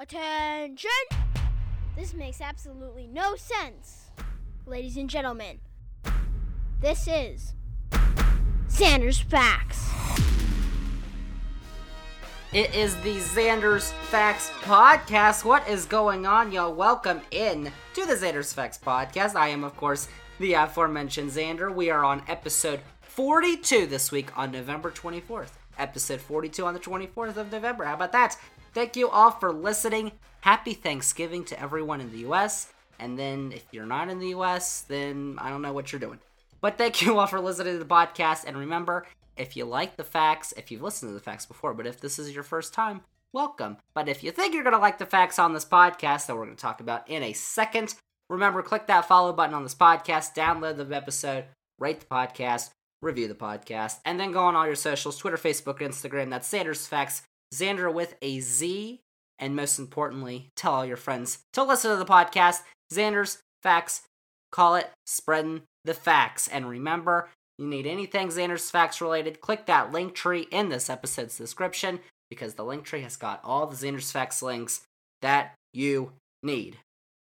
Attention! This makes absolutely no sense. Ladies and gentlemen, this is Xander's Facts. It is the Xander's Facts Podcast. What is going on, y'all? Welcome in to the Xander's Facts Podcast. I am, of course, the aforementioned Xander. We are on episode 42 this week on November 24th. Episode 42 on the 24th of November. How about that? Thank you all for listening. Happy Thanksgiving to everyone in the US. And then if you're not in the US, then I don't know what you're doing. But thank you all for listening to the podcast. And remember, if you like the facts, if you've listened to the facts before, but if this is your first time, welcome. But if you think you're going to like the facts on this podcast that we're going to talk about in a second, remember, click that follow button on this podcast, download the episode, rate the podcast, review the podcast, and then go on all your socials Twitter, Facebook, Instagram. That's Xander's Facts. Xander with a Z. And most importantly, tell all your friends to listen to the podcast. Xander's Facts. Call it Spreading the Facts. And remember, you need anything Xander's Facts related, click that link tree in this episode's description because the link tree has got all the Xander's Facts links that you need.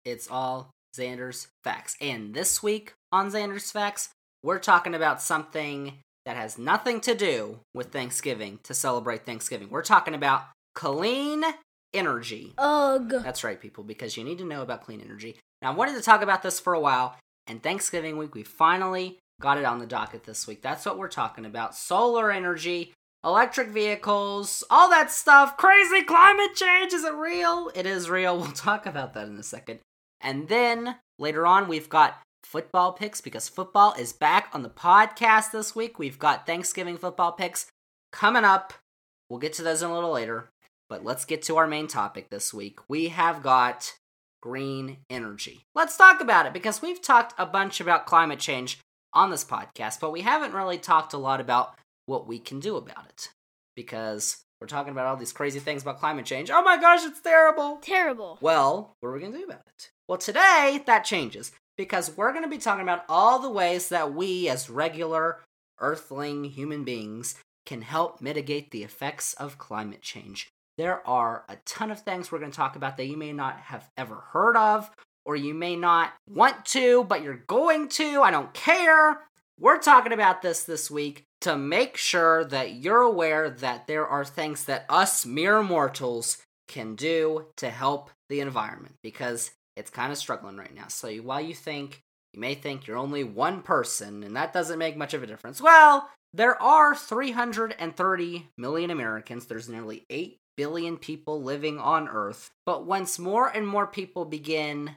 It's all Xander's Facts. And this week on Xander's Facts, we're talking about something that has nothing to do with Thanksgiving to celebrate Thanksgiving. We're talking about clean energy. Ugh. That's right, people, because you need to know about clean energy. Now, I wanted to talk about this for a while, and Thanksgiving week, we finally got it on the docket this week. That's what we're talking about solar energy, electric vehicles, all that stuff. Crazy climate change. Is it real? It is real. We'll talk about that in a second. And then later on, we've got football picks because football is back on the podcast this week. We've got Thanksgiving football picks coming up. We'll get to those in a little later. But let's get to our main topic this week. We have got green energy. Let's talk about it because we've talked a bunch about climate change on this podcast, but we haven't really talked a lot about what we can do about it because we're talking about all these crazy things about climate change. Oh my gosh, it's terrible. Terrible. Well, what are we going to do about it? Well, today that changes because we're going to be talking about all the ways that we, as regular earthling human beings, can help mitigate the effects of climate change. There are a ton of things we're going to talk about that you may not have ever heard of, or you may not want to, but you're going to. I don't care. We're talking about this this week to make sure that you're aware that there are things that us mere mortals can do to help the environment because it's kind of struggling right now. So while you think, you may think you're only one person and that doesn't make much of a difference. Well, there are 330 million Americans. There's nearly 8 billion people living on Earth. But once more and more people begin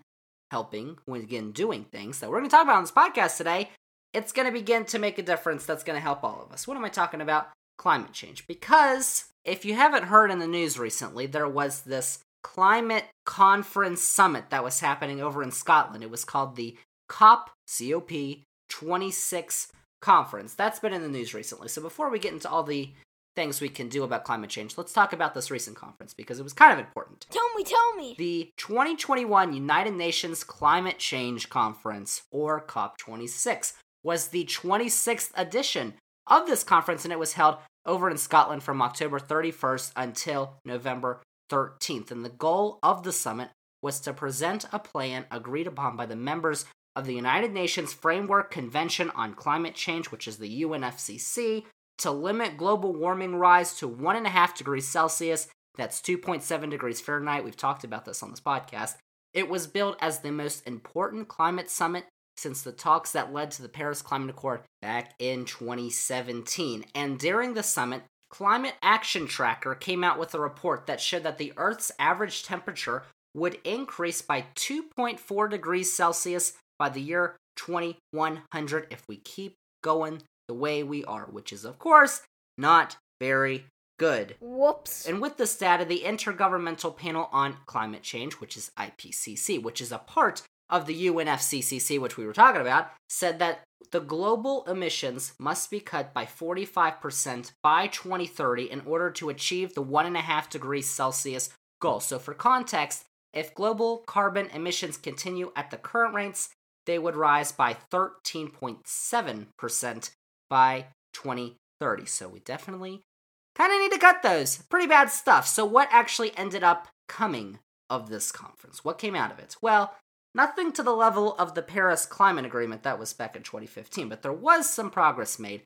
helping, begin doing things that we're going to talk about on this podcast today, it's going to begin to make a difference that's going to help all of us. What am I talking about? Climate change. Because if you haven't heard in the news recently, there was this climate conference summit that was happening over in Scotland. It was called the COP COP 26 conference. That's been in the news recently. So before we get into all the things we can do about climate change, let's talk about this recent conference because it was kind of important. Tell me, tell me. The 2021 United Nations Climate Change Conference, or COP26, was the 26th edition of this conference and it was held over in Scotland from October 31st until November 13th. And the goal of the summit was to present a plan agreed upon by the members of the United Nations Framework Convention on Climate Change, which is the UNFCCC, to limit global warming rise to 1.5 degrees Celsius. That's 2.7 degrees Fahrenheit. We've talked about this on this podcast. It was billed as the most important climate summit since the talks that led to the Paris Climate Accord back in 2017. And during the summit, Climate Action Tracker came out with a report that showed that the Earth's average temperature would increase by 2.4 degrees Celsius by the year 2100 if we keep going the way we are, which is, of course, not very good. Whoops. And with this data, the Intergovernmental Panel on Climate Change, which is IPCC, which is a part of the UNFCCC, which we were talking about, said that the global emissions must be cut by 45% by 2030 in order to achieve the 1.5 degrees Celsius goal. So, for context, if global carbon emissions continue at the current rates, they would rise by 13.7% by 2030. So, we definitely kind of need to cut those. Pretty bad stuff. So, what actually ended up coming of this conference? What came out of it? Well, nothing to the level of the Paris Climate Agreement that was back in 2015, but there was some progress made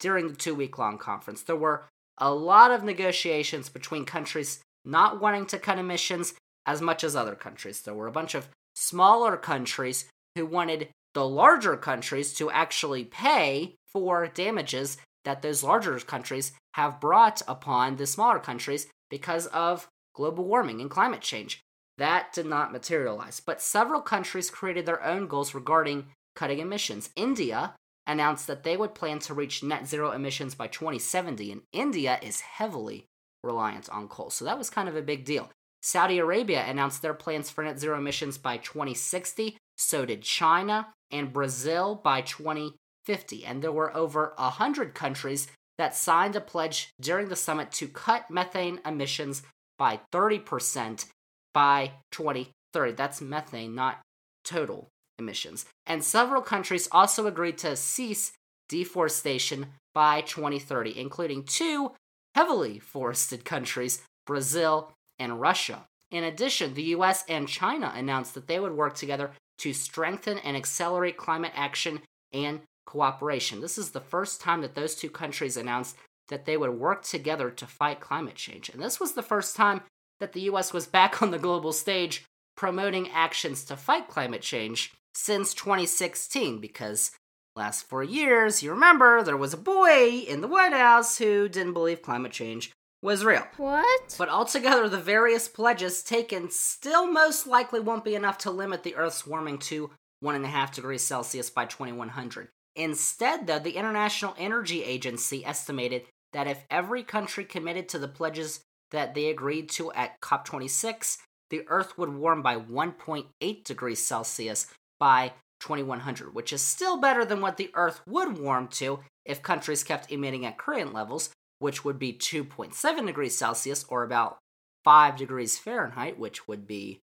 during the two week long conference. There were a lot of negotiations between countries not wanting to cut emissions as much as other countries. There were a bunch of smaller countries who wanted the larger countries to actually pay for damages that those larger countries have brought upon the smaller countries because of global warming and climate change. That did not materialize, but several countries created their own goals regarding cutting emissions. India announced that they would plan to reach net zero emissions by 2070, and India is heavily reliant on coal. So that was kind of a big deal. Saudi Arabia announced their plans for net zero emissions by 2060, so did China and Brazil by 2050. And there were over 100 countries that signed a pledge during the summit to cut methane emissions by 30% by 2030. That's methane, not total emissions. And several countries also agreed to cease deforestation by 2030, including two heavily forested countries, Brazil and Russia. In addition, the US and China announced that they would work together to strengthen and accelerate climate action and cooperation. This is the first time that those two countries announced that they would work together to fight climate change. And this was the first time that the US was back on the global stage promoting actions to fight climate change since 2016 because last 4 years, you remember, there was a boy in the White House who didn't believe climate change was real. What? But altogether, the various pledges taken still most likely won't be enough to limit the Earth's warming to 1.5 degrees Celsius by 2100. Instead, though, the International Energy Agency estimated that if every country committed to the pledges that they agreed to at COP26, the Earth would warm by 1.8 degrees Celsius by 2100, which is still better than what the Earth would warm to if countries kept emitting at current levels, which would be 2.7 degrees Celsius or about 5 degrees Fahrenheit, which would be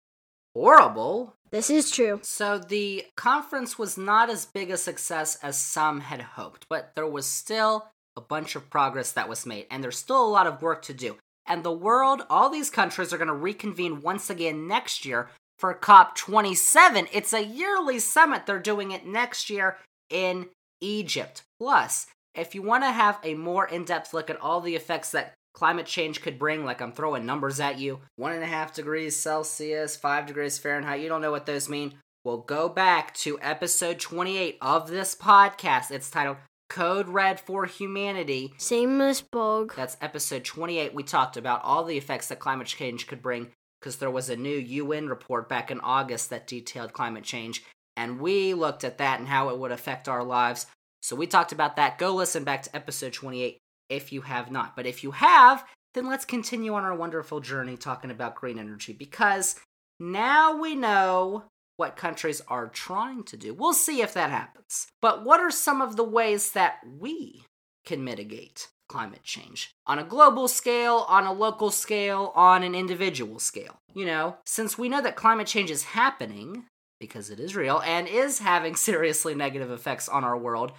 horrible. This is true. So the conference was not as big a success as some had hoped, but there was still a bunch of progress that was made, and there's still a lot of work to do. And the world, all these countries are going to reconvene once again next year for COP27. It's a yearly summit. They're doing it next year in Egypt. Plus, if you want to have a more in depth look at all the effects that climate change could bring, like I'm throwing numbers at you one and a half degrees Celsius, five degrees Fahrenheit, you don't know what those mean. Well, go back to episode 28 of this podcast. It's titled Code Red for Humanity. Same as Bog. That's episode 28. We talked about all the effects that climate change could bring because there was a new UN report back in August that detailed climate change. And we looked at that and how it would affect our lives. So we talked about that. Go listen back to episode 28 if you have not. But if you have, then let's continue on our wonderful journey talking about green energy because now we know what countries are trying to do. We'll see if that happens. But what are some of the ways that we can mitigate climate change on a global scale, on a local scale, on an individual scale? You know, since we know that climate change is happening, because it is real and is having seriously negative effects on our world,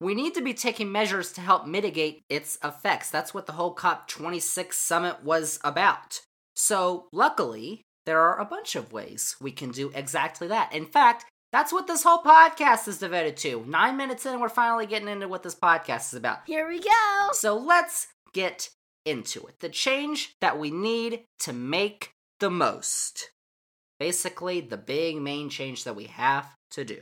we need to be taking measures to help mitigate its effects. That's what the whole COP26 summit was about. So, luckily, there are a bunch of ways we can do exactly that. In fact, that's what this whole podcast is devoted to. Nine minutes in, we're finally getting into what this podcast is about. Here we go. So, let's get into it. The change that we need to make the most. Basically, the big main change that we have to do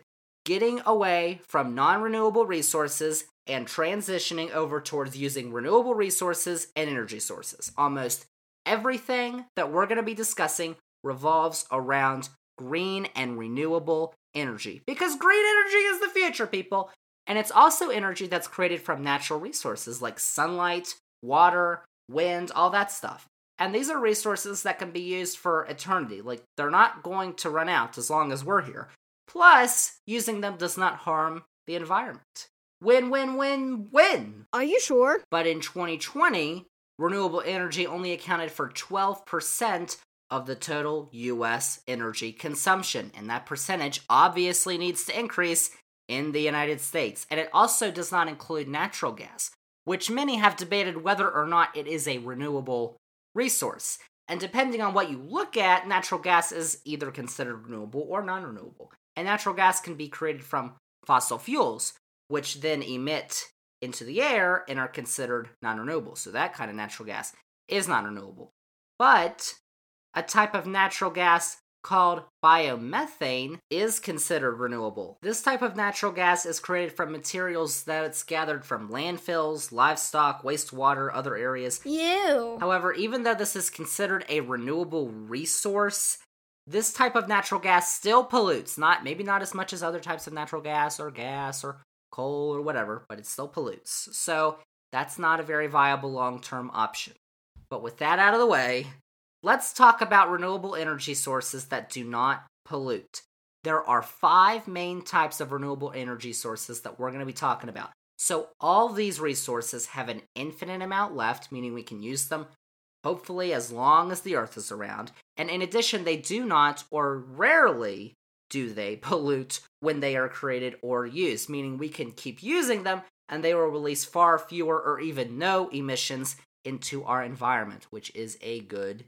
getting away from non renewable resources and transitioning over towards using renewable resources and energy sources. Almost everything that we're going to be discussing revolves around green and renewable energy because green energy is the future, people. And it's also energy that's created from natural resources like sunlight, water, wind, all that stuff. And these are resources that can be used for eternity. Like, they're not going to run out as long as we're here. Plus, using them does not harm the environment. Win, win, win, win! Are you sure? But in 2020, renewable energy only accounted for 12% of the total US energy consumption. And that percentage obviously needs to increase in the United States. And it also does not include natural gas, which many have debated whether or not it is a renewable resource. And depending on what you look at, natural gas is either considered renewable or non renewable. And natural gas can be created from fossil fuels, which then emit into the air and are considered non renewable. So that kind of natural gas is non renewable. But a type of natural gas called biomethane is considered renewable. This type of natural gas is created from materials that it's gathered from landfills, livestock, wastewater, other areas. You. However, even though this is considered a renewable resource, this type of natural gas still pollutes. Not maybe not as much as other types of natural gas or gas or coal or whatever, but it still pollutes. So that's not a very viable long-term option. But with that out of the way, let's talk about renewable energy sources that do not pollute. There are five main types of renewable energy sources that we're going to be talking about. So, all these resources have an infinite amount left, meaning we can use them hopefully as long as the earth is around. And in addition, they do not, or rarely do they, pollute when they are created or used, meaning we can keep using them and they will release far fewer or even no emissions into our environment, which is a good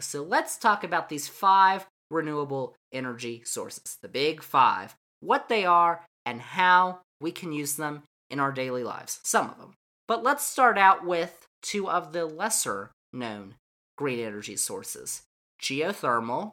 So let's talk about these five renewable energy sources, the big five, what they are, and how we can use them in our daily lives. Some of them. But let's start out with two of the lesser known green energy sources geothermal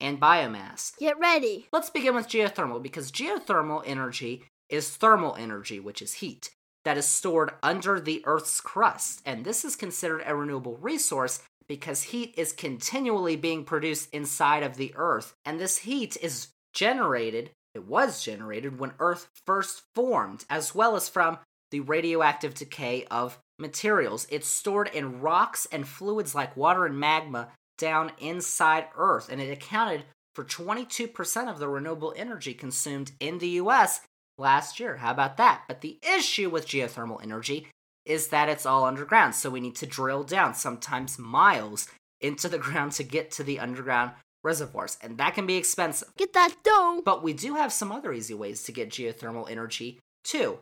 and biomass. Get ready. Let's begin with geothermal because geothermal energy is thermal energy, which is heat, that is stored under the Earth's crust. And this is considered a renewable resource because heat is continually being produced inside of the Earth. And this heat is generated, it was generated when Earth first formed, as well as from the radioactive decay of materials. It's stored in rocks and fluids like water and magma down inside Earth, and it accounted for 22% of the renewable energy consumed in the US last year. How about that? But the issue with geothermal energy is that it's all underground, so we need to drill down, sometimes miles, into the ground to get to the underground reservoirs, and that can be expensive. Get that dough. But we do have some other easy ways to get geothermal energy too.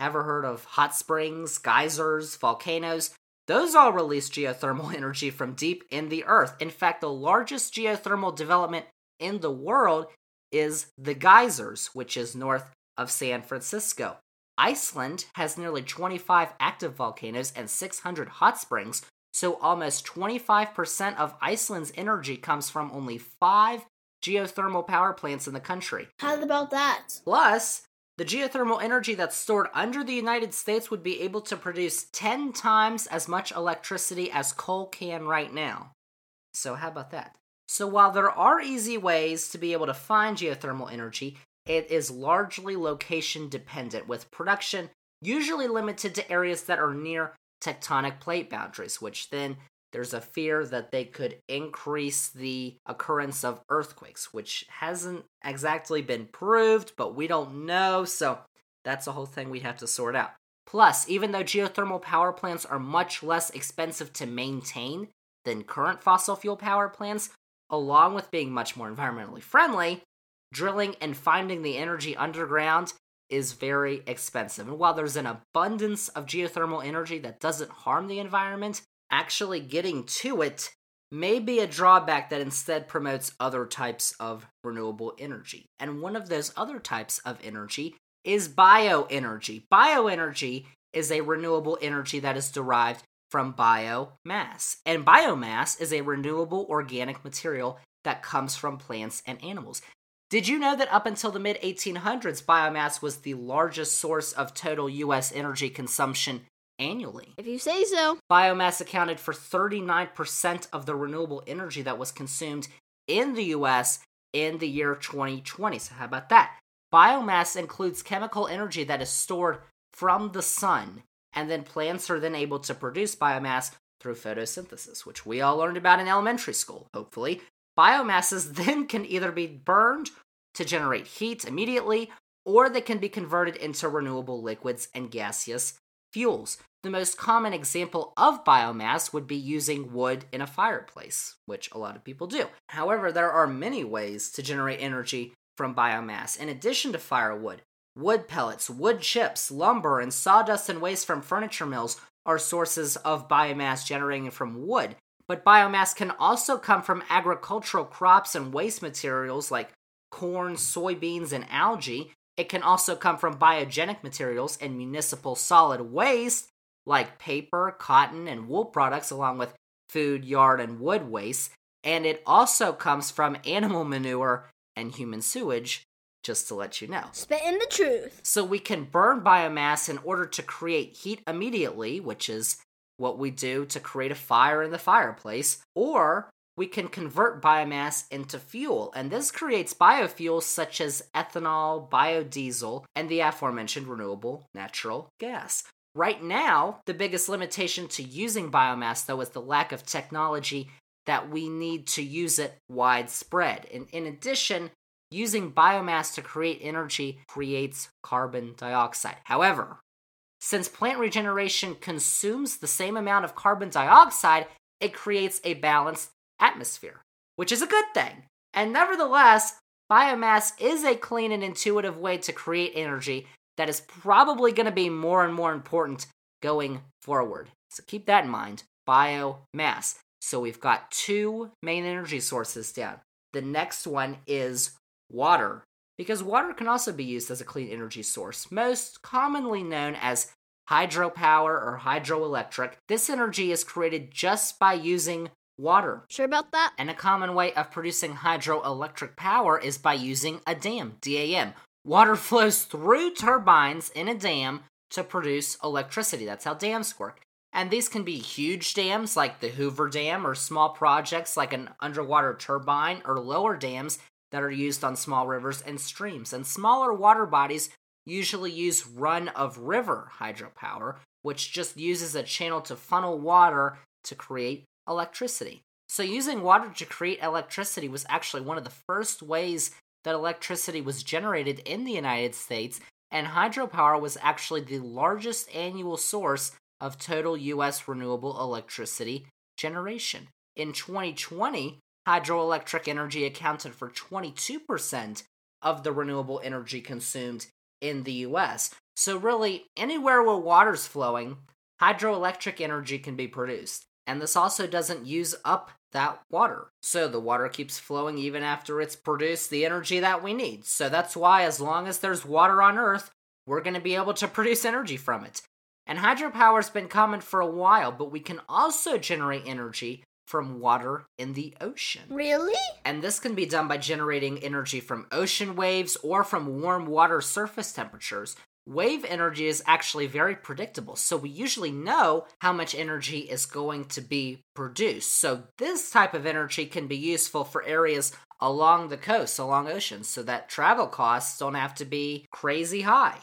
Ever heard of hot springs, geysers, volcanoes? Those all release geothermal energy from deep in the earth. In fact, the largest geothermal development in the world is the geysers, which is north of San Francisco. Iceland has nearly 25 active volcanoes and 600 hot springs, so almost 25% of Iceland's energy comes from only five geothermal power plants in the country. How about that? Plus, the geothermal energy that's stored under the United States would be able to produce 10 times as much electricity as coal can right now. So, how about that? So, while there are easy ways to be able to find geothermal energy, it is largely location dependent, with production usually limited to areas that are near tectonic plate boundaries, which then there's a fear that they could increase the occurrence of earthquakes, which hasn't exactly been proved, but we don't know, so that's a whole thing we'd have to sort out. Plus, even though geothermal power plants are much less expensive to maintain than current fossil fuel power plants, along with being much more environmentally friendly, drilling and finding the energy underground is very expensive. And while there's an abundance of geothermal energy that doesn't harm the environment, actually getting to it may be a drawback that instead promotes other types of renewable energy. And one of those other types of energy is bioenergy. Bioenergy is a renewable energy that is derived from biomass. And biomass is a renewable organic material that comes from plants and animals. Did you know that up until the mid 1800s, biomass was the largest source of total US energy consumption annually? If you say so. Biomass accounted for 39% of the renewable energy that was consumed in the US in the year 2020. So, how about that? Biomass includes chemical energy that is stored from the sun, and then plants are then able to produce biomass through photosynthesis, which we all learned about in elementary school, hopefully. Biomasses then can either be burned to generate heat immediately, or they can be converted into renewable liquids and gaseous fuels. The most common example of biomass would be using wood in a fireplace, which a lot of people do. However, there are many ways to generate energy from biomass. In addition to firewood, wood pellets, wood chips, lumber, and sawdust and waste from furniture mills are sources of biomass generating from wood. But biomass can also come from agricultural crops and waste materials like corn, soybeans, and algae. It can also come from biogenic materials and municipal solid waste like paper, cotton, and wool products, along with food, yard, and wood waste. And it also comes from animal manure and human sewage, just to let you know. Spitting the truth. So we can burn biomass in order to create heat immediately, which is what we do to create a fire in the fireplace, or we can convert biomass into fuel, and this creates biofuels such as ethanol, biodiesel, and the aforementioned renewable natural gas. Right now, the biggest limitation to using biomass, though, is the lack of technology that we need to use it widespread. And in addition, using biomass to create energy creates carbon dioxide. However, since plant regeneration consumes the same amount of carbon dioxide, it creates a balanced atmosphere, which is a good thing. And nevertheless, biomass is a clean and intuitive way to create energy that is probably going to be more and more important going forward. So keep that in mind biomass. So we've got two main energy sources down. The next one is water, because water can also be used as a clean energy source, most commonly known as hydropower or hydroelectric. This energy is created just by using water. Sure about that? And a common way of producing hydroelectric power is by using a dam, DAM. Water flows through turbines in a dam to produce electricity. That's how dams work. And these can be huge dams like the Hoover Dam or small projects like an underwater turbine or lower dams that are used on small rivers and streams. And smaller water bodies usually use run of river hydropower, which just uses a channel to funnel water to create electricity. So, using water to create electricity was actually one of the first ways that electricity was generated in the United States, and hydropower was actually the largest annual source of total U.S. renewable electricity generation. In 2020, hydroelectric energy accounted for 22% of the renewable energy consumed in the US. So, really, anywhere where water's flowing, hydroelectric energy can be produced. And this also doesn't use up that water. So the water keeps flowing even after it's produced the energy that we need. So that's why, as long as there's water on Earth, we're going to be able to produce energy from it. And hydropower's been common for a while, but we can also generate energy from water in the ocean. Really? And this can be done by generating energy from ocean waves or from warm water surface temperatures. Wave energy is actually very predictable, so we usually know how much energy is going to be produced. So, this type of energy can be useful for areas along the coast, along oceans, so that travel costs don't have to be crazy high.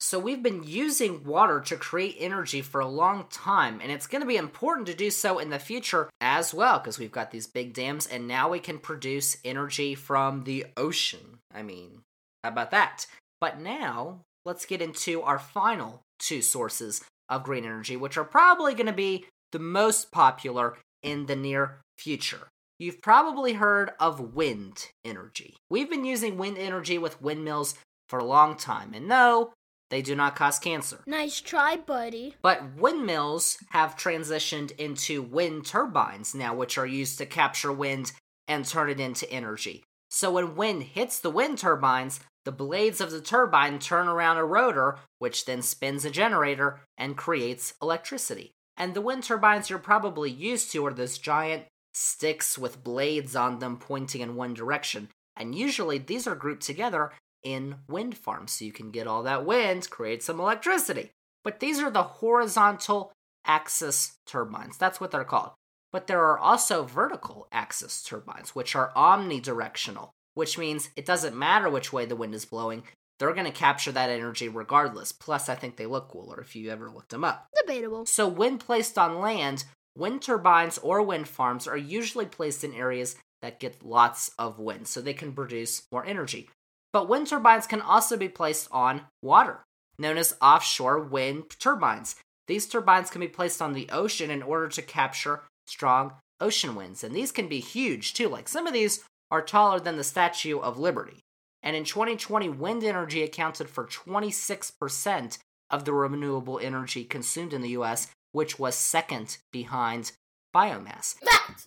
So, we've been using water to create energy for a long time, and it's going to be important to do so in the future as well, because we've got these big dams, and now we can produce energy from the ocean. I mean, how about that? But now, let's get into our final two sources of green energy, which are probably going to be the most popular in the near future. You've probably heard of wind energy. We've been using wind energy with windmills for a long time, and no, they do not cause cancer. Nice try, buddy. But windmills have transitioned into wind turbines now, which are used to capture wind and turn it into energy. So when wind hits the wind turbines, the blades of the turbine turn around a rotor, which then spins a generator and creates electricity. And the wind turbines you're probably used to are those giant sticks with blades on them pointing in one direction. And usually these are grouped together in wind farms so you can get all that wind, create some electricity. But these are the horizontal axis turbines. That's what they're called. But there are also vertical axis turbines, which are omnidirectional, which means it doesn't matter which way the wind is blowing, they're going to capture that energy regardless. Plus, I think they look cooler if you ever looked them up. Debatable. So, when placed on land, wind turbines or wind farms are usually placed in areas that get lots of wind so they can produce more energy. But wind turbines can also be placed on water, known as offshore wind turbines. These turbines can be placed on the ocean in order to capture strong ocean winds, and these can be huge too. Like some of these are taller than the Statue of Liberty. And in 2020, wind energy accounted for 26% of the renewable energy consumed in the US, which was second behind biomass.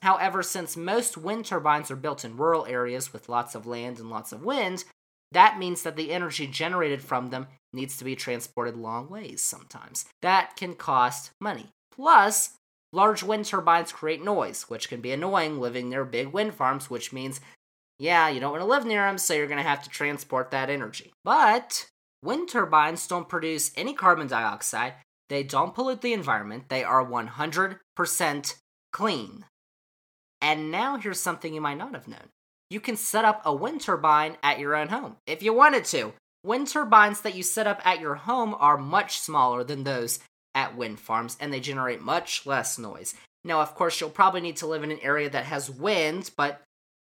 However, since most wind turbines are built in rural areas with lots of land and lots of wind, that means that the energy generated from them needs to be transported long ways sometimes. That can cost money. Plus, large wind turbines create noise, which can be annoying living near big wind farms, which means, yeah, you don't want to live near them, so you're going to have to transport that energy. But wind turbines don't produce any carbon dioxide, they don't pollute the environment, they are 100% clean. And now here's something you might not have known. You can set up a wind turbine at your own home if you wanted to. Wind turbines that you set up at your home are much smaller than those at wind farms and they generate much less noise. Now, of course, you'll probably need to live in an area that has wind, but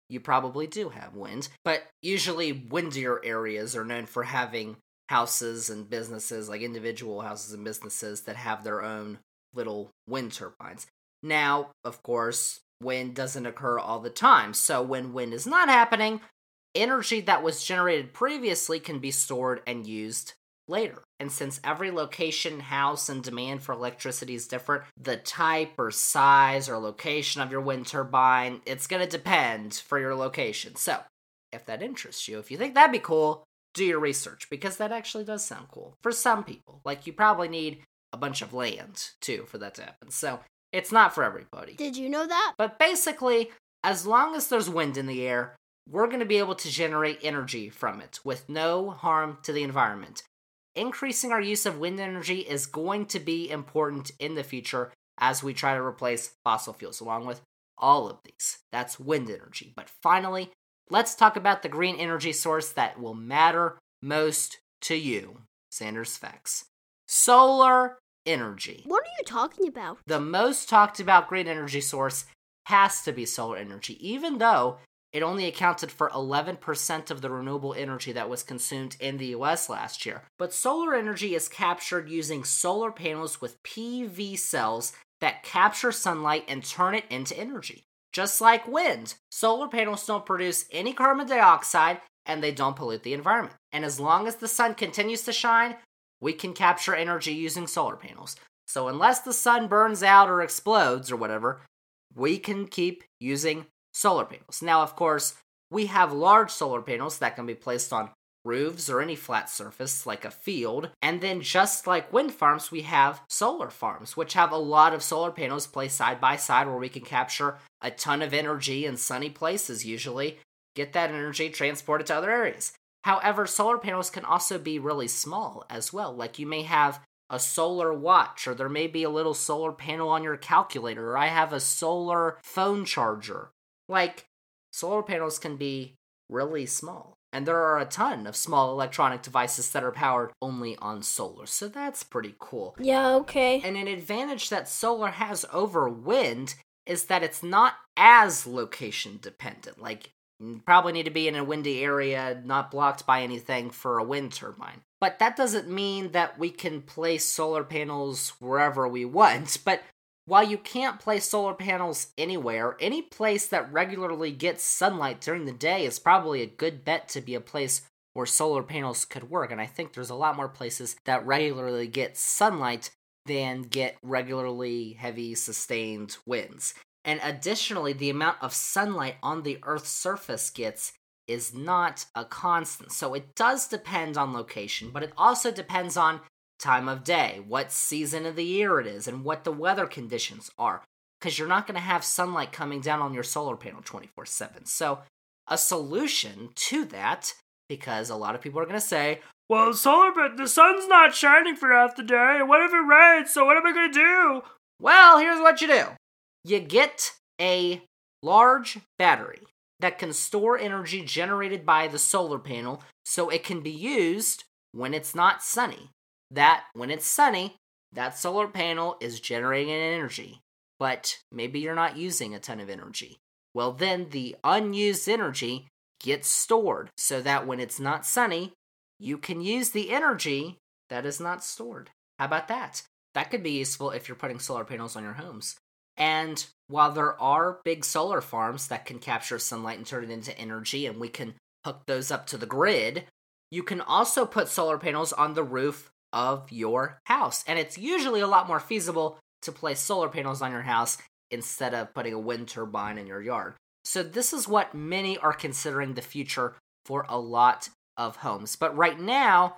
you probably do have wind. But usually, windier areas are known for having houses and businesses, like individual houses and businesses, that have their own little wind turbines. Now, of course, wind doesn't occur all the time. So when wind is not happening, energy that was generated previously can be stored and used later. And since every location, house, and demand for electricity is different, the type or size or location of your wind turbine, it's going to depend for your location. So, if that interests you, if you think that'd be cool, do your research because that actually does sound cool for some people. Like, you probably need a bunch of land too for that to happen. So, it's not for everybody. Did you know that? But basically, as long as there's wind in the air, we're going to be able to generate energy from it with no harm to the environment. Increasing our use of wind energy is going to be important in the future as we try to replace fossil fuels, along with all of these. That's wind energy. But finally, let's talk about the green energy source that will matter most to you, Xander's Facts. Solar energy. What are you talking about? The most talked about green energy source has to be solar energy, even though it only accounted for 11% of the renewable energy that was consumed in the US last year. But solar energy is captured using solar panels with PV cells that capture sunlight and turn it into energy. Just like wind, solar panels don't produce any carbon dioxide and they don't pollute the environment. And as long as the sun continues to shine, we can capture energy using solar panels. So, unless the sun burns out or explodes or whatever, we can keep using solar panels. Now, of course, we have large solar panels that can be placed on roofs or any flat surface like a field. And then, just like wind farms, we have solar farms, which have a lot of solar panels placed side by side where we can capture a ton of energy in sunny places, usually, get that energy transported to other areas. However, solar panels can also be really small as well. Like you may have a solar watch, or there may be a little solar panel on your calculator, or I have a solar phone charger. Like, solar panels can be really small. And there are a ton of small electronic devices that are powered only on solar, so that's pretty cool. Yeah, okay. And an advantage that solar has over wind is that it's not as location dependent. Like, you probably need to be in a windy area, not blocked by anything for a wind turbine. But that doesn't mean that we can place solar panels wherever we want. But while you can't place solar panels anywhere, any place that regularly gets sunlight during the day is probably a good bet to be a place where solar panels could work. And I think there's a lot more places that regularly get sunlight than get regularly heavy, sustained winds. And additionally, the amount of sunlight on the Earth's surface gets is not a constant. So it does depend on location, but it also depends on time of day, what season of the year it is, and what the weather conditions are. Because you're not going to have sunlight coming down on your solar panel 24 7. So, a solution to that, because a lot of people are going to say, well, solar, but the sun's not shining for half the day. What if it rains? So, what am I going to do? Well, here's what you do you get a large battery that can store energy generated by the solar panel so it can be used when it's not sunny. That, when it's sunny, that solar panel is generating energy, but maybe you're not using a ton of energy. Well, then the unused energy gets stored so that when it's not sunny, you can use the energy that is not stored. How about that? That could be useful if you're putting solar panels on your homes. And while there are big solar farms that can capture sunlight and turn it into energy, and we can hook those up to the grid, you can also put solar panels on the roof of your house. And it's usually a lot more feasible to place solar panels on your house instead of putting a wind turbine in your yard. So, this is what many are considering the future for a lot of homes. But right now,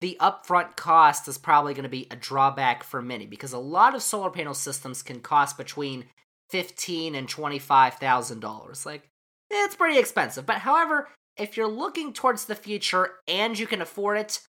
the upfront cost is probably going to be a drawback for many because a lot of solar panel systems can cost between fifteen and twenty-five thousand dollars. Like it's pretty expensive. But however, if you're looking towards the future and you can afford it,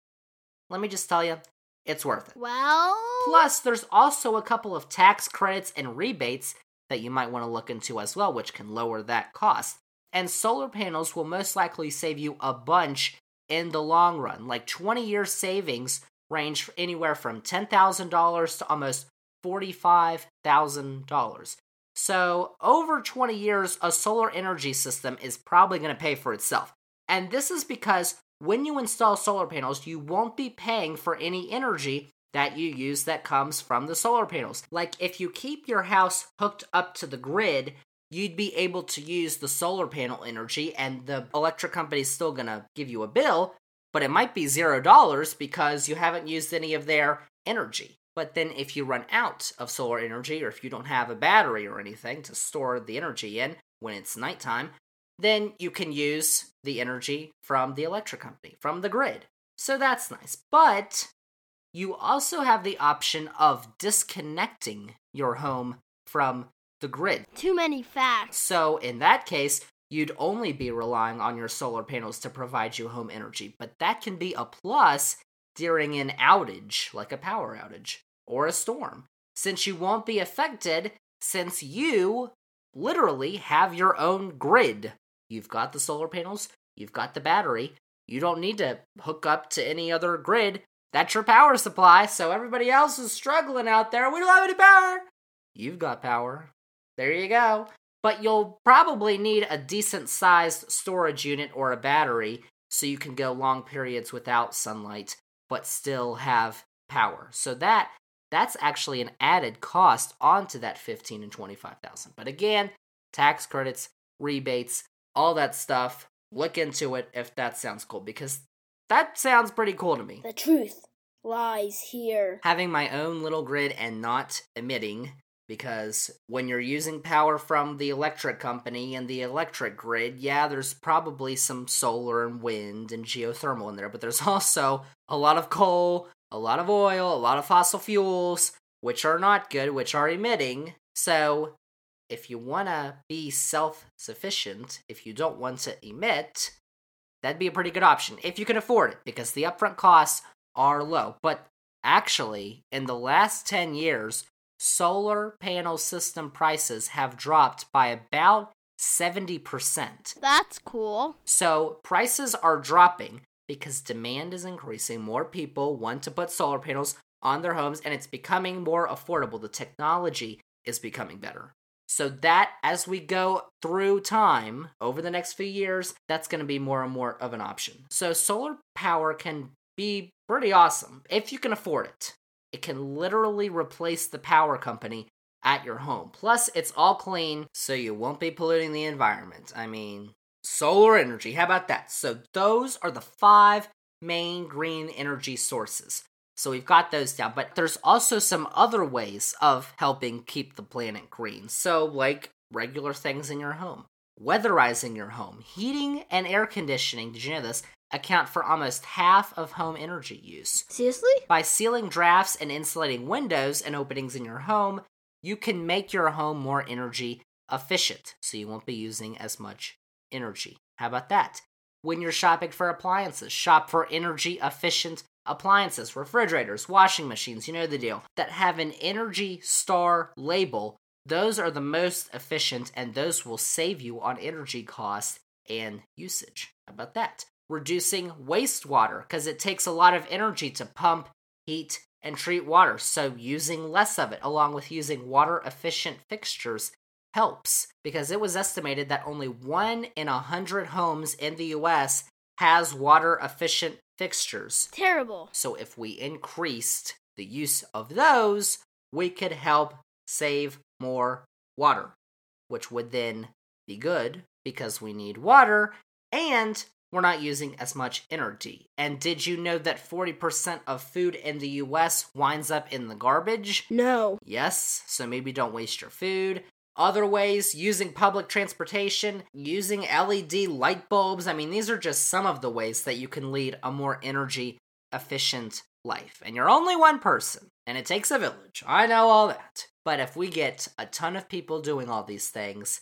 let me just tell you, it's worth it. Well, Plus, there's also a couple of tax credits and rebates that you might want to look into as well, which can lower that cost. And solar panels will most likely save you a bunch in the long run. Like 20 year savings range anywhere from $10,000 to almost $45,000. So, over 20 years, a solar energy system is probably going to pay for itself. And this is because when you install solar panels, you won't be paying for any energy that you use that comes from the solar panels. Like if you keep your house hooked up to the grid, you'd be able to use the solar panel energy and the electric company's still going to give you a bill, but it might be zero dollars because you haven't used any of their energy. But then if you run out of solar energy or if you don't have a battery or anything to store the energy in when it's nighttime, then you can use the energy from the electric company, from the grid. So that's nice. But you also have the option of disconnecting your home from the grid. too many facts. So, in that case, you'd only be relying on your solar panels to provide you home energy. But that can be a plus during an outage, like a power outage or a storm, since you won't be affected since you literally have your own grid. You've got the solar panels, you've got the battery. You don't need to hook up to any other grid. That's your power supply. So everybody else is struggling out there. We don't have any power. You've got power. There you go. But you'll probably need a decent sized storage unit or a battery so you can go long periods without sunlight but still have power. So that that's actually an added cost onto that 15 and 25,000. But again, tax credits, rebates, all that stuff. Look into it if that sounds cool because that sounds pretty cool to me. The truth lies here. Having my own little grid and not emitting because when you're using power from the electric company and the electric grid, yeah, there's probably some solar and wind and geothermal in there, but there's also a lot of coal, a lot of oil, a lot of fossil fuels, which are not good, which are emitting. So, if you want to be self sufficient, if you don't want to emit, that'd be a pretty good option if you can afford it because the upfront costs are low. But actually, in the last 10 years, solar panel system prices have dropped by about 70%. That's cool. So prices are dropping because demand is increasing. More people want to put solar panels on their homes and it's becoming more affordable. The technology is becoming better. So that as we go through time over the next few years, that's going to be more and more of an option. So solar power can be pretty awesome if you can afford it. It can literally replace the power company at your home. Plus, it's all clean, so you won't be polluting the environment. I mean, solar energy, how about that? So, those are the five main green energy sources. So, we've got those down, but there's also some other ways of helping keep the planet green. So, like regular things in your home, weatherizing your home, heating and air conditioning. Did you know this? account for almost half of home energy use. Seriously? By sealing drafts and insulating windows and openings in your home, you can make your home more energy efficient, so you won't be using as much energy. How about that? When you're shopping for appliances, shop for energy efficient appliances, refrigerators, washing machines, you know the deal, that have an Energy Star label. Those are the most efficient and those will save you on energy cost and usage. How about that? reducing wastewater because it takes a lot of energy to pump, heat, and treat water. So using less of it, along with using water efficient fixtures, helps because it was estimated that only one in a hundred homes in the US has water efficient fixtures. Terrible. So if we increased the use of those, we could help save more water, which would then be good because we need water and we're not using as much energy. And did you know that 40% of food in the US winds up in the garbage? No. Yes, so maybe don't waste your food. Other ways, using public transportation, using LED light bulbs. I mean, these are just some of the ways that you can lead a more energy efficient life. And you're only one person, and it takes a village. I know all that. But if we get a ton of people doing all these things,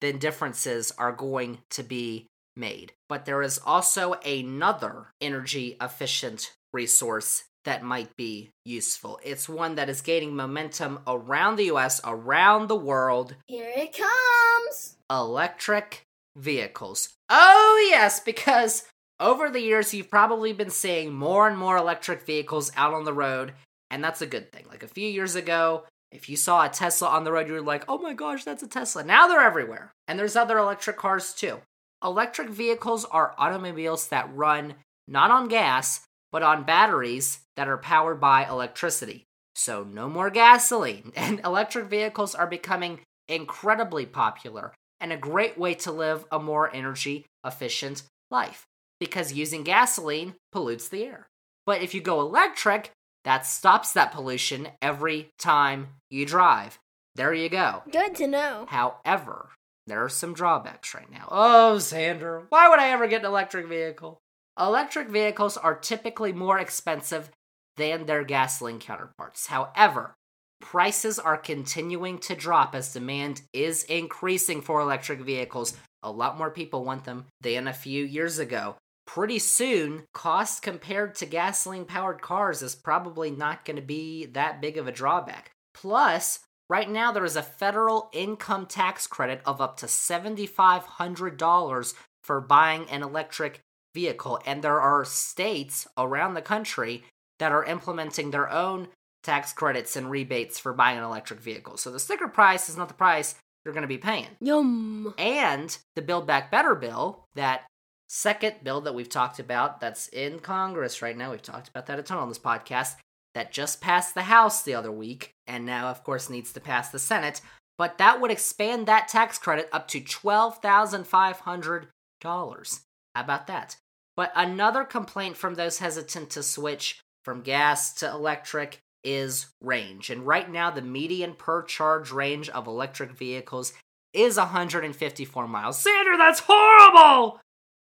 then differences are going to be made. But there is also another energy efficient resource that might be useful. It's one that is gaining momentum around the US, around the world. Here it comes! Electric vehicles. Oh, yes, because over the years you've probably been seeing more and more electric vehicles out on the road, and that's a good thing. Like a few years ago, if you saw a Tesla on the road, you were like, oh my gosh, that's a Tesla. Now they're everywhere. And there's other electric cars too. Electric vehicles are automobiles that run not on gas, but on batteries that are powered by electricity. So, no more gasoline. And electric vehicles are becoming incredibly popular and a great way to live a more energy efficient life because using gasoline pollutes the air. But if you go electric, that stops that pollution every time you drive. There you go. Good to know. However, there are some drawbacks right now. Oh, Xander, why would I ever get an electric vehicle? Electric vehicles are typically more expensive than their gasoline counterparts. However, prices are continuing to drop as demand is increasing for electric vehicles. A lot more people want them than a few years ago. Pretty soon, cost compared to gasoline powered cars is probably not going to be that big of a drawback. Plus, right now there is a federal income tax credit of up to $7,500 for buying an electric vehicle. And there are states around the country that are implementing their own tax credits and rebates for buying an electric vehicle. So the sticker price is not the price you're going to be paying. Yum. And the Build Back Better bill, that second bill that we've talked about that's in Congress right now, we've talked about that a ton on this podcast, that just passed the House the other week and now, of course, needs to pass the Senate. But that would expand that tax credit up to $12,500. How about that? But another complaint from those hesitant to switch from gas to electric is range. And right now, the median per charge range of electric vehicles is 154 miles. Xander, that's horrible!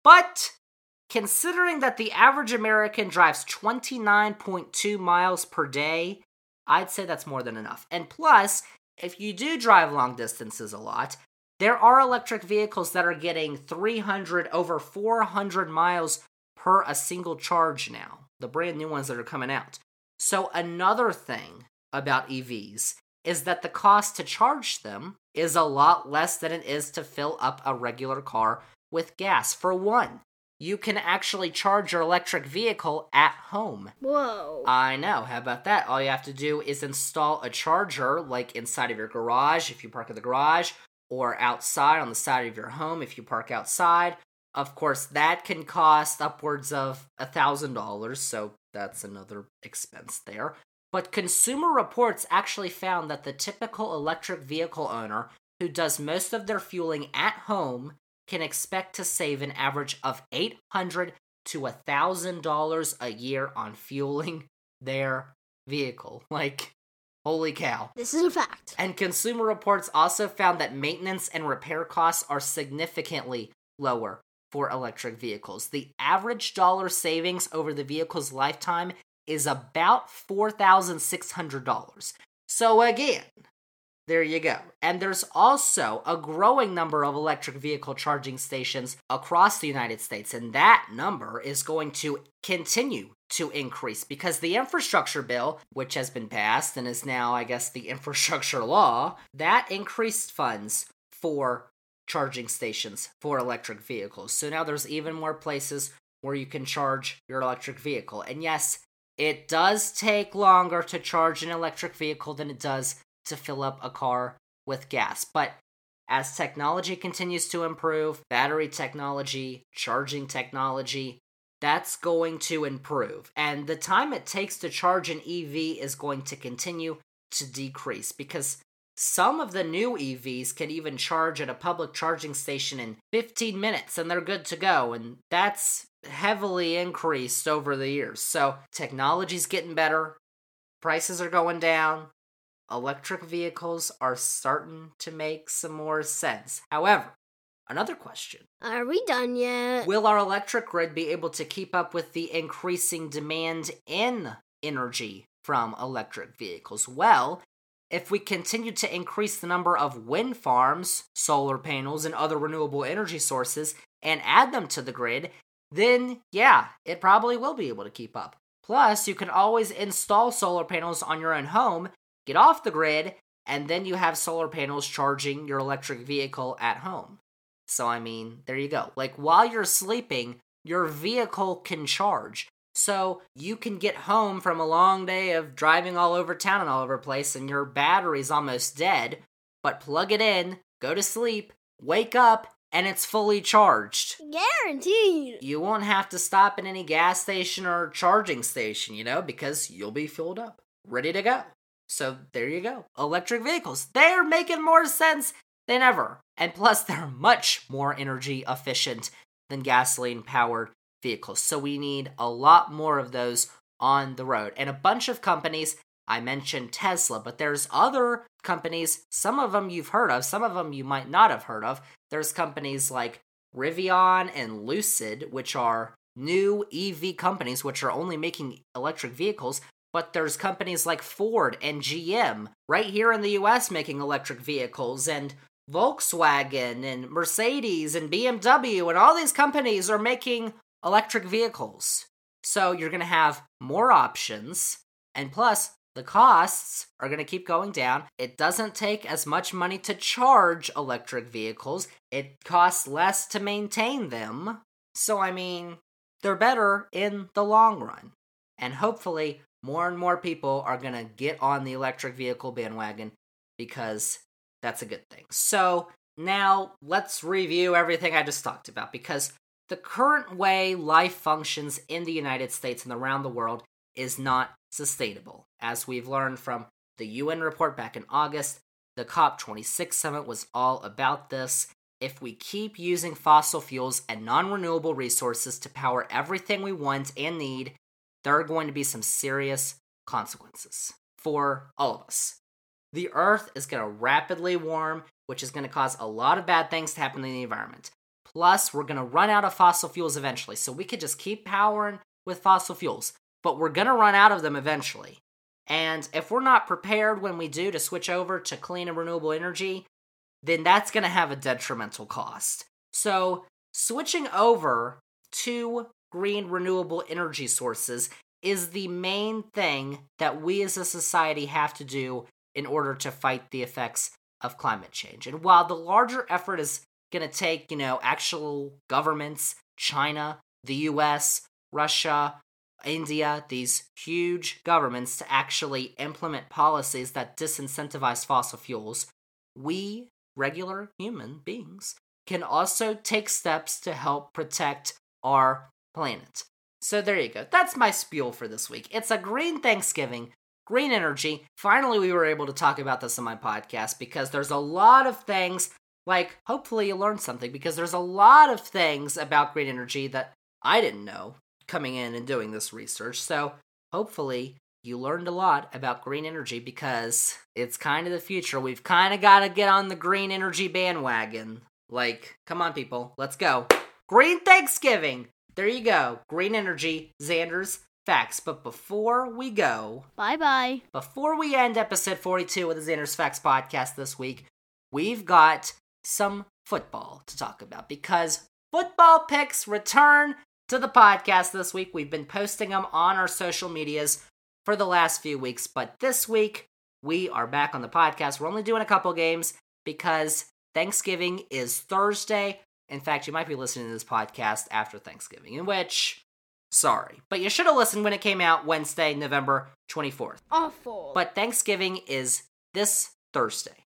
But considering that the average American drives 29.2 miles per day, I'd say that's more than enough. And plus, if you do drive long distances a lot, there are electric vehicles that are getting 300 over 400 miles per a single charge now. The brand new ones that are coming out. So another thing about EVs is that the cost to charge them is a lot less than it is to fill up a regular car with gas. For one, you can actually charge your electric vehicle at home. Whoa. I know. How about that? All you have to do is install a charger, like inside of your garage if you park in the garage, or outside on the side of your home if you park outside. Of course, that can cost upwards of a $1,000, so that's another expense there. But Consumer Reports actually found that the typical electric vehicle owner who does most of their fueling at home can expect to save an average of 800 to $1,000 a year on fueling their vehicle. Like, holy cow. This is a fact. And Consumer Reports also found that maintenance and repair costs are significantly lower for electric vehicles. The average dollar savings over the vehicle's lifetime is about $4,600. So, again, there you go. And there's also a growing number of electric vehicle charging stations across the United States, and that number is going to continue to increase because the infrastructure bill, which has been passed and is now, I guess, the infrastructure law, that increased funds for charging stations for electric vehicles. So now there's even more places where you can charge your electric vehicle. And yes, it does take longer to charge an electric vehicle than it does to fill up a car with gas. But as technology continues to improve, battery technology, charging technology, that's going to improve. And the time it takes to charge an EV is going to continue to decrease because some of the new EVs can even charge at a public charging station in 15 minutes and they're good to go. And that's heavily increased over the years. So technology's getting better, prices are going down, electric vehicles are starting to make some more sense. However, another question Are we done yet? Will our electric grid be able to keep up with the increasing demand in energy from electric vehicles? Well, if we continue to increase the number of wind farms, solar panels, and other renewable energy sources and add them to the grid, then yeah, it probably will be able to keep up. Plus, you can always install solar panels on your own home, get off the grid, and then you have solar panels charging your electric vehicle at home. So, I mean, there you go. Like, while you're sleeping, your vehicle can charge. So, you can get home from a long day of driving all over town and all over place, and your battery's almost dead, but plug it in, go to sleep, wake up, and it's fully charged. Guaranteed. You won't have to stop at any gas station or charging station, you know, because you'll be filled up, ready to go. So there you go. Electric vehicles. They're making more sense than ever. And plus, they're much more energy efficient than gasoline powered vehicles. So we need a lot more of those on the road. And a bunch of companies, I mentioned Tesla, but there's other companies, some of them you've heard of, some of them you might not have heard of. There's companies like Rivian and Lucid, which are new EV companies which are only making electric vehicles, but there's companies like Ford and GM right here in the US making electric vehicles and Volkswagen and Mercedes and BMW and all these companies are making electric vehicles. So you're going to have more options and plus the costs are going to keep going down. It doesn't take as much money to charge electric vehicles, it costs less to maintain them. So, I mean, they're better in the long run. And hopefully, more and more people are going to get on the electric vehicle bandwagon because that's a good thing. So, now let's review everything I just talked about because the current way life functions in the United States and around the world is not sustainable. As we've learned from the UN report back in August, the COP26 summit was all about this. If we keep using fossil fuels and non renewable resources to power everything we want and need, there are going to be some serious consequences for all of us. The Earth is going to rapidly warm, which is going to cause a lot of bad things to happen in the environment. Plus, we're going to run out of fossil fuels eventually, so we could just keep powering with fossil fuels but we're going to run out of them eventually. And if we're not prepared when we do to switch over to clean and renewable energy, then that's going to have a detrimental cost. So, switching over to green renewable energy sources is the main thing that we as a society have to do in order to fight the effects of climate change. And while the larger effort is going to take, you know, actual governments, China, the US, Russia, India, these huge governments to actually implement policies that disincentivize fossil fuels, we, regular human beings, can also take steps to help protect our planet. So there you go. That's my spiel for this week. It's a green Thanksgiving, green energy. Finally, we were able to talk about this on my podcast because there's a lot of things, like, hopefully, you learned something because there's a lot of things about green energy that I didn't know coming in and doing this research. So hopefully you learned a lot about green energy because it's kind of the future. We've kind of got to get on the green energy bandwagon. Like, come on, people, let's go. Green Thanksgiving! There you go. Green energy, Xander's facts. But before we go, bye bye. Before we end episode 42 of the Xander's Facts podcast this week, we've got some football to talk about because football picks return to the podcast this week. We've been posting them on our social medias for the last few weeks, but this week we are back on the podcast. We're only doing a couple games because Thanksgiving is Thursday. In fact, you might be listening to this podcast after Thanksgiving, in which, sorry, but you should have listened when it came out Wednesday, November 24th. Awful. But Thanksgiving is this Thursday.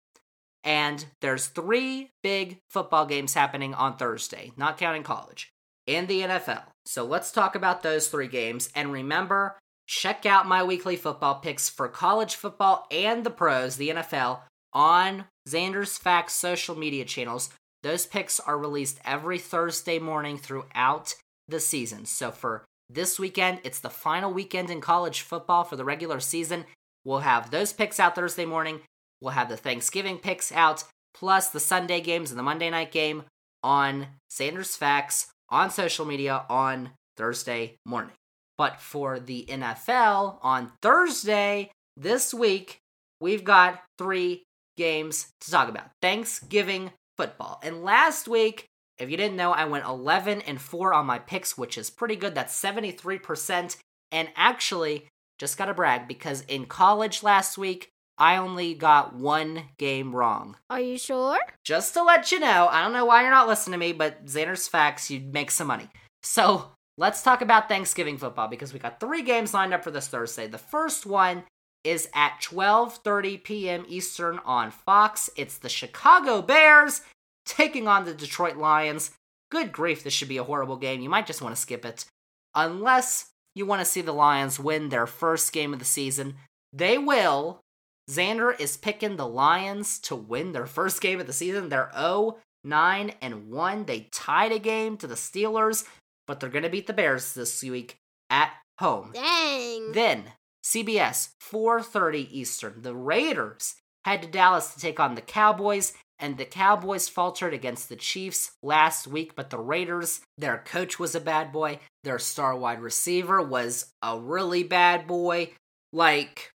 And there's three big football games happening on Thursday, not counting college in the NFL. So let's talk about those three games. And remember, check out my weekly football picks for college football and the pros, the NFL, on Xander's Facts social media channels. Those picks are released every Thursday morning throughout the season. So for this weekend, it's the final weekend in college football for the regular season. We'll have those picks out Thursday morning. We'll have the Thanksgiving picks out, plus the Sunday games and the Monday night game on Xander's Facts on social media on Thursday morning. But for the NFL on Thursday this week, we've got three games to talk about. Thanksgiving football. And last week, if you didn't know, I went 11 and 4 on my picks, which is pretty good. That's 73%. And actually, just got to brag because in college last week, I only got one game wrong. Are you sure? Just to let you know, I don't know why you're not listening to me, but Xander's Facts, you'd make some money. So let's talk about Thanksgiving football because we got three games lined up for this Thursday. The first one is at 12:30 p.m. Eastern on Fox. It's the Chicago Bears taking on the Detroit Lions. Good grief, this should be a horrible game. You might just want to skip it. Unless you want to see the Lions win their first game of the season. They will. Xander is picking the Lions to win their first game of the season. They're 0 9 and 1. They tied a game to the Steelers, but they're going to beat the Bears this week at home. Dang. Then CBS 4:30 Eastern. The Raiders head to Dallas to take on the Cowboys and the Cowboys faltered against the Chiefs last week, but the Raiders, their coach was a bad boy, their star wide receiver was a really bad boy. Like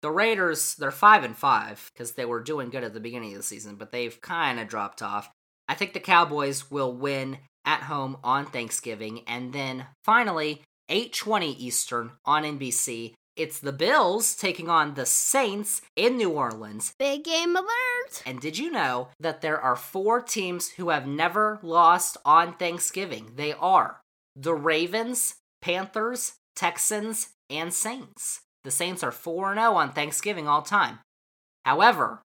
the Raiders, they're 5 and 5 because they were doing good at the beginning of the season, but they've kind of dropped off. I think the Cowboys will win at home on Thanksgiving and then finally 8:20 Eastern on NBC it's the Bills taking on the Saints in New Orleans. Big game alert! And did you know that there are four teams who have never lost on Thanksgiving? They are the Ravens, Panthers, Texans, and Saints. The Saints are 4 0 on Thanksgiving all time. However,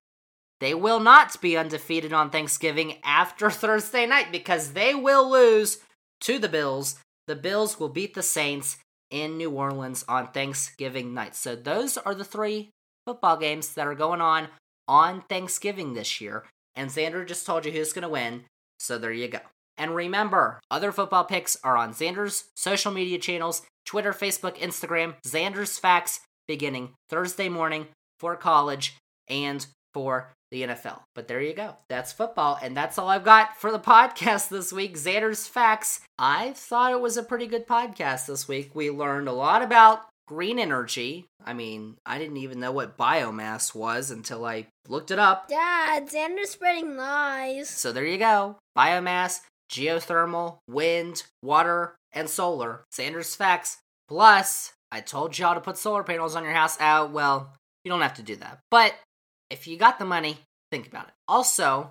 they will not be undefeated on Thanksgiving after Thursday night because they will lose to the Bills. The Bills will beat the Saints in New Orleans on Thanksgiving night. So those are the three football games that are going on on Thanksgiving this year. And Xander just told you who's going to win. So there you go. And remember, other football picks are on Xander's social media channels Twitter, Facebook, Instagram, Xander's Facts, beginning Thursday morning for college and for the NFL. But there you go. That's football. And that's all I've got for the podcast this week. Xander's Facts. I thought it was a pretty good podcast this week. We learned a lot about green energy. I mean, I didn't even know what biomass was until I looked it up. Dad, Xander's spreading lies. So there you go. Biomass, geothermal, wind, water, and solar. Xander's Facts. Plus, I told y'all to put solar panels on your house. Out. well, you don't have to do that. But if you got the money, think about it. Also,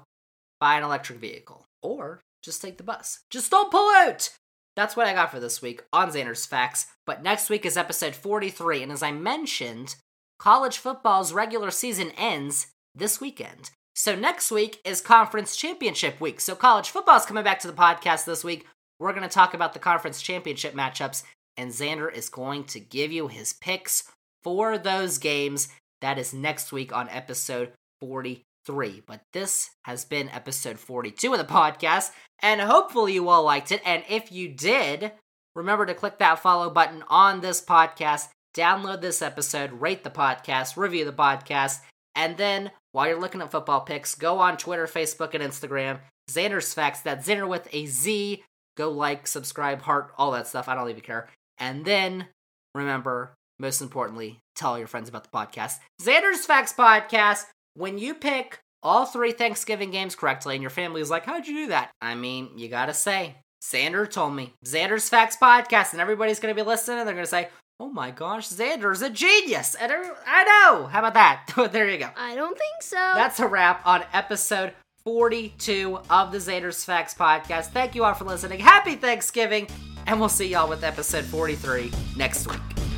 buy an electric vehicle or just take the bus. Just don't pull out. That's what I got for this week on Xander's Facts. But next week is episode 43, and as I mentioned, college football's regular season ends this weekend. So next week is conference championship week. So college football's coming back to the podcast this week. We're going to talk about the conference championship matchups, and Xander is going to give you his picks for those games that is next week on episode 43. But this has been episode 42 of the podcast, and hopefully you all liked it. And if you did, remember to click that follow button on this podcast, download this episode, rate the podcast, review the podcast, and then while you're looking at football picks, go on Twitter, Facebook, and Instagram. Xander's Facts, that's Xander with a Z. Go like, subscribe, heart, all that stuff. I don't even care. And then remember, most importantly, tell all your friends about the podcast. Xander's Facts Podcast. When you pick all three Thanksgiving games correctly and your family is like, how'd you do that? I mean, you gotta say, Xander told me. Xander's Facts Podcast, and everybody's gonna be listening and they're gonna say, oh my gosh, Xander's a genius. And I know. How about that? there you go. I don't think so. That's a wrap on episode 42 of the Xander's Facts Podcast. Thank you all for listening. Happy Thanksgiving, and we'll see y'all with episode 43 next week.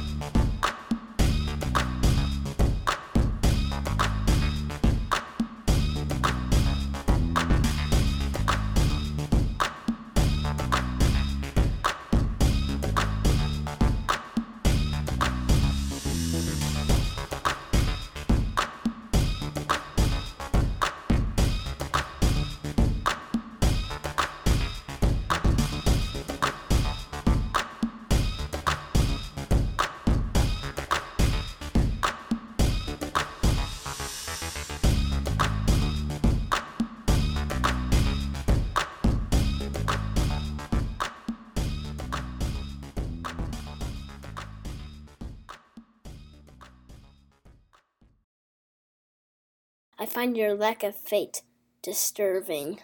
Find your lack of faith disturbing.